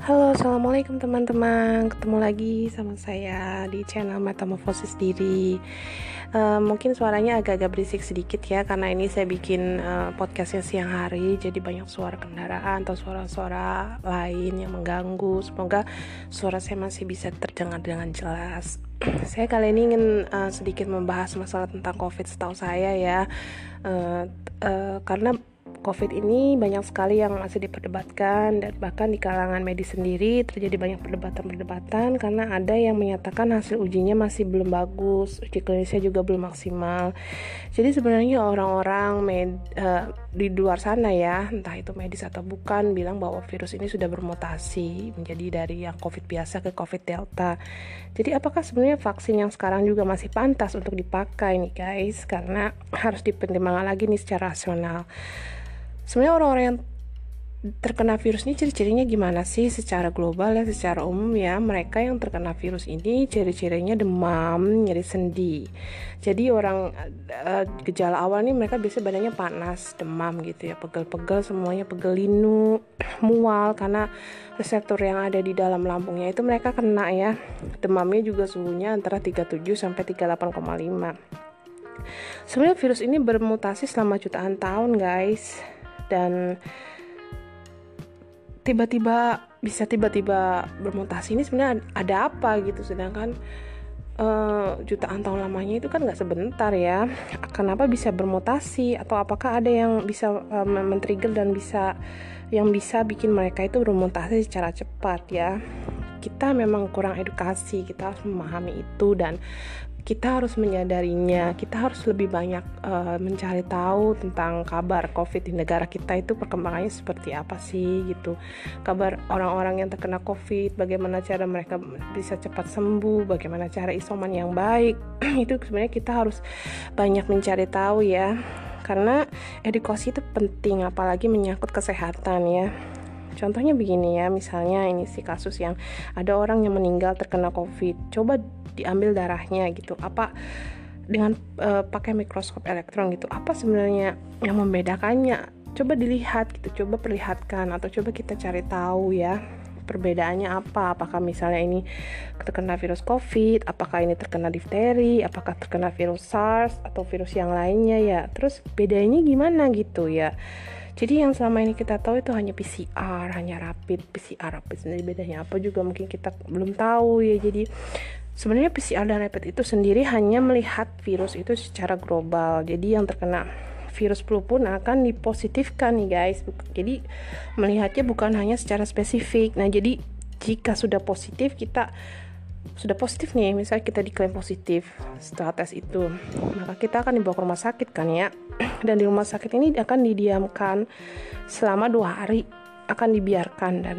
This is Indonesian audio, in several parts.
Halo, assalamualaikum teman-teman. Ketemu lagi sama saya di channel Metamorfosis Diri. Uh, mungkin suaranya agak-agak berisik sedikit ya, karena ini saya bikin uh, podcastnya siang hari, jadi banyak suara kendaraan atau suara-suara lain yang mengganggu. Semoga suara saya masih bisa terdengar dengan jelas. saya kali ini ingin uh, sedikit membahas masalah tentang COVID setahu saya ya, uh, uh, karena COVID ini banyak sekali yang masih diperdebatkan dan bahkan di kalangan medis sendiri terjadi banyak perdebatan-perdebatan karena ada yang menyatakan hasil ujinya masih belum bagus, uji klinisnya juga belum maksimal. Jadi sebenarnya orang-orang uh, di luar sana ya, entah itu medis atau bukan, bilang bahwa virus ini sudah bermutasi menjadi dari yang COVID biasa ke COVID Delta. Jadi apakah sebenarnya vaksin yang sekarang juga masih pantas untuk dipakai nih guys? Karena harus dipertimbangkan lagi nih secara rasional sebenarnya orang-orang yang terkena virus ini ciri-cirinya gimana sih? Secara global ya secara umum ya mereka yang terkena virus ini ciri-cirinya demam nyeri sendi. Jadi orang uh, gejala awal nih mereka biasanya badannya panas demam gitu ya pegel-pegel semuanya pegel linu mual karena reseptor yang ada di dalam lambungnya itu mereka kena ya. Demamnya juga suhunya antara 37 sampai 38,5 sebenarnya virus ini bermutasi selama jutaan tahun guys dan tiba-tiba bisa tiba-tiba bermutasi ini sebenarnya ada apa gitu. Sedangkan uh, jutaan tahun lamanya itu kan nggak sebentar ya. Kenapa bisa bermutasi? Atau apakah ada yang bisa uh, men-trigger dan bisa yang bisa bikin mereka itu bermutasi secara cepat ya? Kita memang kurang edukasi kita harus memahami itu dan kita harus menyadarinya kita harus lebih banyak uh, mencari tahu tentang kabar covid di negara kita itu perkembangannya seperti apa sih gitu. Kabar orang-orang yang terkena covid bagaimana cara mereka bisa cepat sembuh bagaimana cara isoman yang baik. Itu sebenarnya kita harus banyak mencari tahu ya. Karena edukasi itu penting apalagi menyangkut kesehatan ya Contohnya begini ya, misalnya ini sih kasus yang ada orang yang meninggal terkena COVID. Coba diambil darahnya gitu. Apa dengan uh, pakai mikroskop elektron gitu. Apa sebenarnya yang membedakannya? Coba dilihat gitu, coba perlihatkan atau coba kita cari tahu ya perbedaannya apa apakah misalnya ini terkena virus covid apakah ini terkena difteri apakah terkena virus SARS atau virus yang lainnya ya terus bedanya gimana gitu ya jadi yang selama ini kita tahu itu hanya PCR, hanya rapid, PCR rapid sendiri bedanya apa juga mungkin kita belum tahu ya. Jadi sebenarnya PCR dan rapid itu sendiri hanya melihat virus itu secara global. Jadi yang terkena virus flu pun akan dipositifkan nih guys. Jadi melihatnya bukan hanya secara spesifik. Nah, jadi jika sudah positif kita sudah positif nih, misalnya kita diklaim positif setelah tes itu, maka kita akan dibawa ke rumah sakit kan ya. Dan di rumah sakit ini akan didiamkan selama dua hari akan dibiarkan dan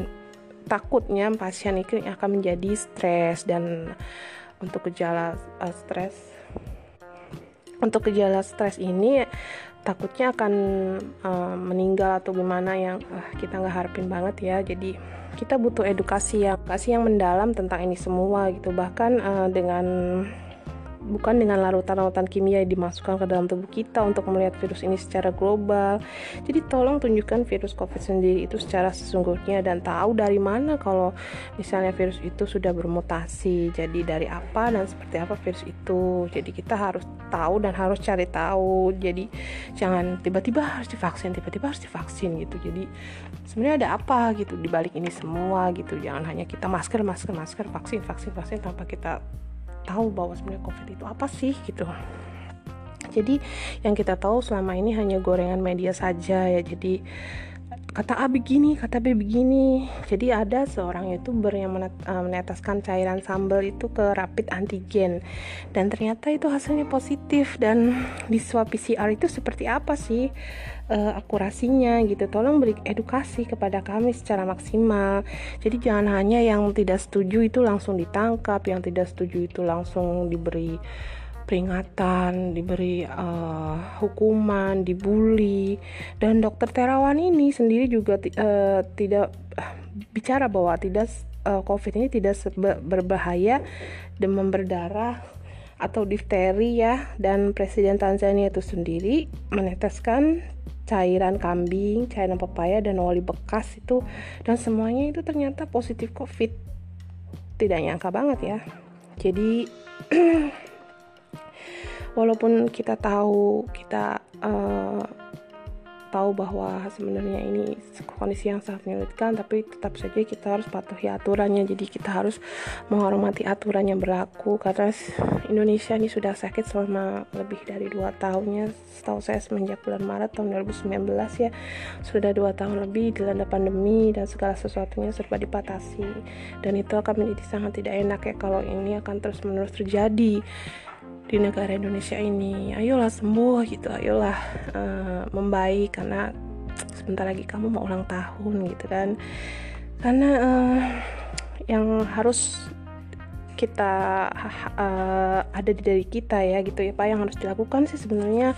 takutnya pasien itu akan menjadi stres dan untuk gejala uh, stres. Untuk gejala stres ini takutnya akan uh, meninggal atau gimana yang uh, kita nggak harapin banget ya. Jadi kita butuh edukasi yang edukasi yang mendalam tentang ini semua gitu. Bahkan uh, dengan bukan dengan larutan-larutan kimia yang dimasukkan ke dalam tubuh kita untuk melihat virus ini secara global. Jadi tolong tunjukkan virus COVID sendiri itu secara sesungguhnya dan tahu dari mana kalau misalnya virus itu sudah bermutasi. Jadi dari apa dan seperti apa virus itu. Jadi kita harus tahu dan harus cari tahu. Jadi jangan tiba-tiba harus divaksin, tiba-tiba harus divaksin gitu. Jadi sebenarnya ada apa gitu di balik ini semua gitu. Jangan hanya kita masker, masker, masker, vaksin, vaksin, vaksin tanpa kita tahu bahwa sebenarnya covid itu apa sih gitu. Jadi yang kita tahu selama ini hanya gorengan media saja ya. Jadi kata A begini, kata B begini. Jadi ada seorang youtuber yang eh, meneteskan cairan sambal itu ke rapid antigen dan ternyata itu hasilnya positif dan di swab PCR itu seperti apa sih uh, akurasinya gitu. Tolong beri edukasi kepada kami secara maksimal. Jadi jangan hanya yang tidak setuju itu langsung ditangkap, yang tidak setuju itu langsung diberi peringatan, diberi uh, hukuman, dibully, dan dokter Terawan ini sendiri juga uh, tidak uh, bicara bahwa tidak uh, COVID ini tidak berbahaya demam berdarah atau difteri ya. Dan Presiden Tanzania itu sendiri meneteskan cairan kambing, cairan pepaya dan oli bekas itu. Dan semuanya itu ternyata positif covid. Tidak nyangka banget ya. Jadi walaupun kita tahu kita uh, tahu bahwa sebenarnya ini kondisi yang sangat menyulitkan tapi tetap saja kita harus patuhi aturannya. Jadi kita harus menghormati aturan yang berlaku. Karena Indonesia ini sudah sakit selama lebih dari dua tahunnya. Setahu saya semenjak bulan Maret tahun 2019 ya sudah dua tahun lebih dilanda pandemi dan segala sesuatunya serba dipatasi dan itu akan menjadi sangat tidak enak ya kalau ini akan terus menerus terjadi di negara Indonesia ini. Ayolah sembuh gitu ayolah uh, membaik karena sebentar lagi kamu mau ulang tahun gitu kan. Karena uh, yang harus kita uh, ada di diri kita ya gitu ya pak yang harus dilakukan sih sebenarnya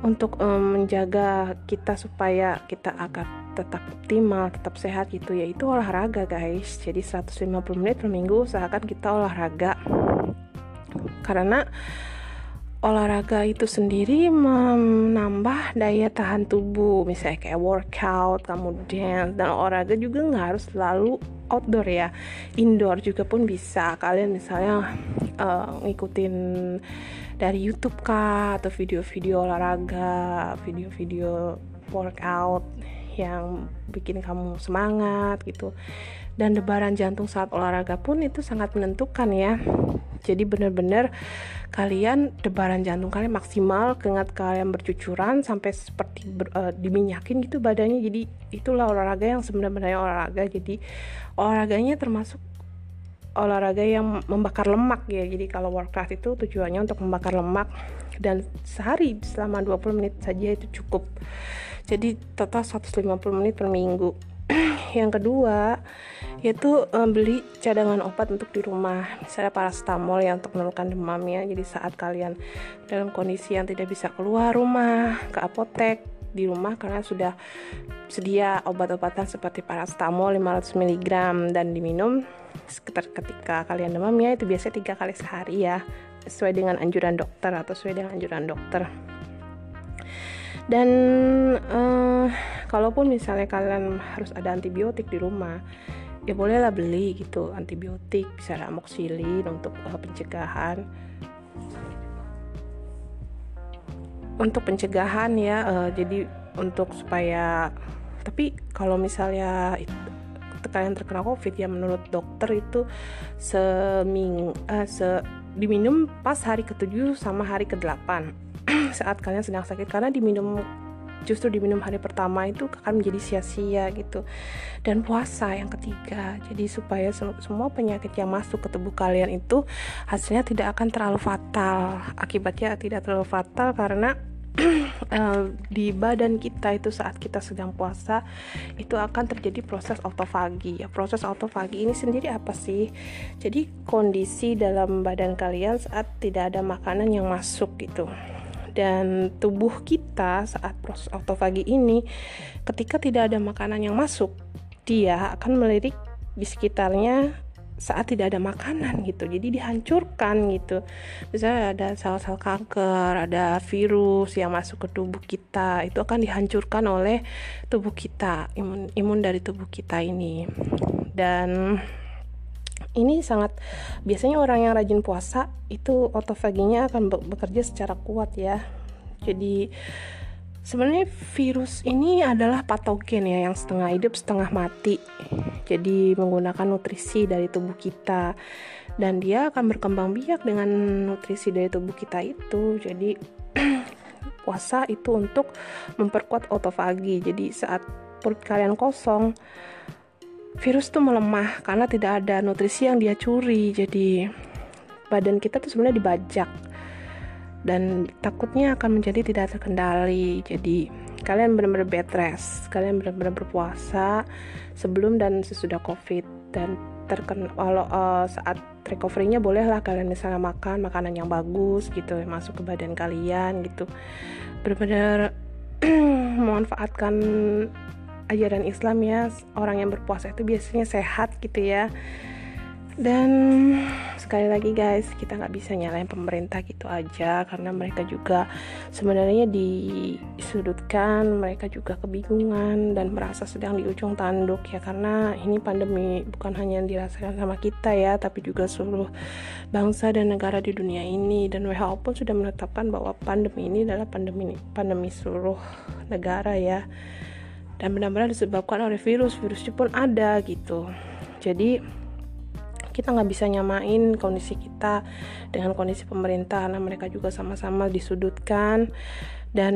untuk um, menjaga kita supaya kita akan tetap optimal, tetap sehat gitu yaitu olahraga guys. Jadi 150 menit per minggu usahakan kita olahraga karena olahraga itu sendiri menambah daya tahan tubuh. Misalnya kayak workout kamu dance. Dan olahraga juga nggak harus selalu outdoor ya. Indoor juga pun bisa. Kalian misalnya uh, ngikutin dari YouTube kah? Atau video-video olahraga video-video workout yang bikin kamu semangat gitu. Dan debaran jantung saat olahraga pun itu sangat menentukan ya jadi benar-benar kalian debaran jantung kalian maksimal keringat kalian bercucuran sampai seperti ber, uh, diminyakin gitu badannya. Jadi itulah olahraga yang sebenarnya olahraga. Jadi olahraganya termasuk olahraga yang membakar lemak ya. Jadi kalau workout itu tujuannya untuk membakar lemak. Dan sehari selama 20 menit saja itu cukup. Jadi total 150 menit per minggu yang kedua yaitu um, beli cadangan obat untuk di rumah misalnya parastamol yang untuk menurunkan demamnya jadi saat kalian dalam kondisi yang tidak bisa keluar rumah ke apotek di rumah karena sudah sedia obat-obatan seperti parastamol 500 mg dan diminum sekitar ketika kalian demamnya itu biasanya tiga kali sehari ya sesuai dengan anjuran dokter atau sesuai dengan anjuran dokter dan uh, kalaupun misalnya kalian harus ada antibiotik di rumah ya bolehlah beli gitu antibiotik bisa amoxicillin untuk uh, pencegahan. Untuk pencegahan ya uh, jadi untuk supaya tapi kalau misalnya itu, kalian terkena covid ya menurut dokter itu seming uh, se diminum pas hari ke-7 sama hari ke-8 saat kalian sedang sakit karena diminum justru diminum hari pertama itu akan menjadi sia-sia gitu. Dan puasa yang ketiga jadi supaya semua penyakit yang masuk ke tubuh kalian itu hasilnya tidak akan terlalu fatal. Akibatnya tidak terlalu fatal karena uh, di badan kita itu saat kita sedang puasa itu akan terjadi proses autofagi ya proses autofagi ini sendiri apa sih? Jadi kondisi dalam badan kalian saat tidak ada makanan yang masuk gitu dan tubuh kita saat proses autofagi ini ketika tidak ada makanan yang masuk dia akan melirik di sekitarnya saat tidak ada makanan gitu. Jadi dihancurkan gitu. Misalnya ada sel-sel kanker ada virus yang masuk ke tubuh kita itu akan dihancurkan oleh tubuh kita imun imun dari tubuh kita ini. Dan ini sangat biasanya orang yang rajin puasa itu autofaginya akan bekerja secara kuat ya. Jadi sebenarnya virus ini adalah patogen ya yang setengah hidup setengah mati. Jadi menggunakan nutrisi dari tubuh kita. Dan dia akan berkembang biak dengan nutrisi dari tubuh kita itu. Jadi puasa itu untuk memperkuat autofagi jadi saat perut kalian kosong virus tuh melemah karena tidak ada nutrisi yang dia curi. Jadi badan kita tuh sebenarnya dibajak dan takutnya akan menjadi tidak terkendali. Jadi kalian benar-benar bed rest kalian benar-benar berpuasa sebelum dan sesudah covid. Dan terken walau uh, saat recovery-nya bolehlah kalian misalnya makan makanan yang bagus gitu masuk ke badan kalian gitu. Benar-benar memanfaatkan ajaran Islam ya orang yang berpuasa itu biasanya sehat gitu ya. Dan sekali lagi guys kita nggak bisa nyalain pemerintah gitu aja karena mereka juga sebenarnya disudutkan mereka juga kebingungan dan merasa sedang di ujung tanduk ya karena ini pandemi bukan hanya dirasakan sama kita ya tapi juga seluruh bangsa dan negara di dunia ini. Dan WHO pun sudah menetapkan bahwa pandemi ini adalah pandemi pandemi seluruh negara ya dan benar-benar disebabkan oleh virus virusnya pun ada gitu. Jadi kita nggak bisa nyamain kondisi kita dengan kondisi pemerintah. Karena mereka juga sama-sama disudutkan. Dan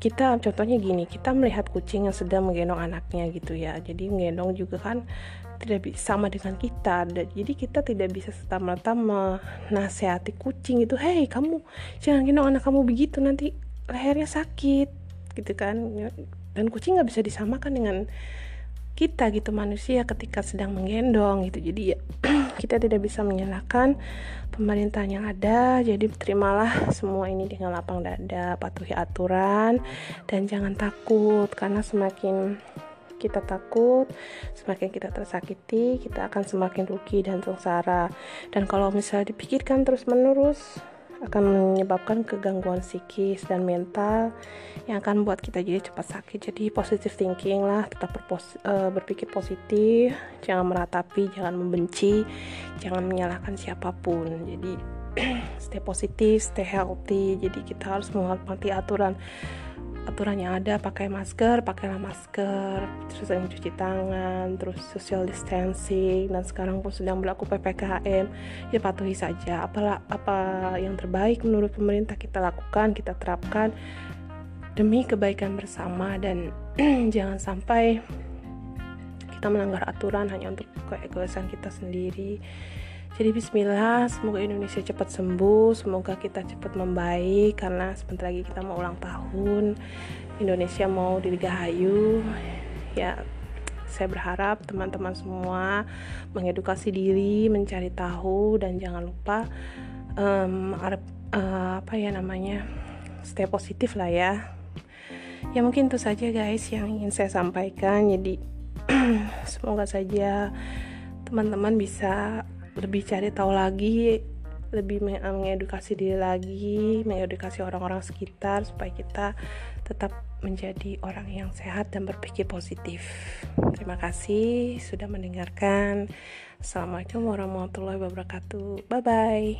kita contohnya gini kita melihat kucing yang sedang menggendong anaknya gitu ya. Jadi menggendong juga kan tidak sama dengan kita. Jadi kita tidak bisa serta merta menasehati kucing itu hei kamu jangan gendong anak kamu begitu nanti lehernya sakit gitu kan dan kucing nggak bisa disamakan dengan kita gitu manusia ketika sedang menggendong gitu. Jadi ya kita tidak bisa menyalahkan pemerintah yang ada. Jadi terimalah semua ini dengan lapang dada patuhi aturan dan jangan takut. Karena semakin kita takut, semakin kita tersakiti, kita akan semakin rugi dan sengsara. Dan kalau misalnya dipikirkan terus-menerus, akan menyebabkan kegangguan psikis dan mental yang akan membuat kita jadi cepat sakit. Jadi positive thinking lah, tetap berpos uh, berpikir positif, jangan meratapi, jangan membenci, jangan menyalahkan siapa pun. Jadi stay positif, stay healthy. Jadi kita harus menghormati aturan aturan yang ada pakai masker pakailah masker terus sering cuci tangan terus social distancing dan sekarang pun sedang berlaku ppkm ya patuhi saja. Apalah apa yang terbaik menurut pemerintah kita lakukan kita terapkan demi kebaikan bersama. Dan jangan sampai kita melanggar aturan hanya untuk keegoisan kita sendiri jadi bismillah, semoga Indonesia cepat sembuh, semoga kita cepat membaik karena sebentar lagi kita mau ulang tahun. Indonesia mau dirgahayu. Ya, saya berharap teman-teman semua mengedukasi diri, mencari tahu dan jangan lupa um, uh, apa ya namanya? stay positif lah ya. Ya mungkin itu saja guys yang ingin saya sampaikan. Jadi semoga saja teman-teman bisa lebih cari tahu lagi lebih mengedukasi diri lagi mengedukasi orang-orang sekitar supaya kita tetap menjadi orang yang sehat dan berpikir positif. Terima kasih sudah mendengarkan. Assalamualaikum warahmatullahi wabarakatuh. Bye bye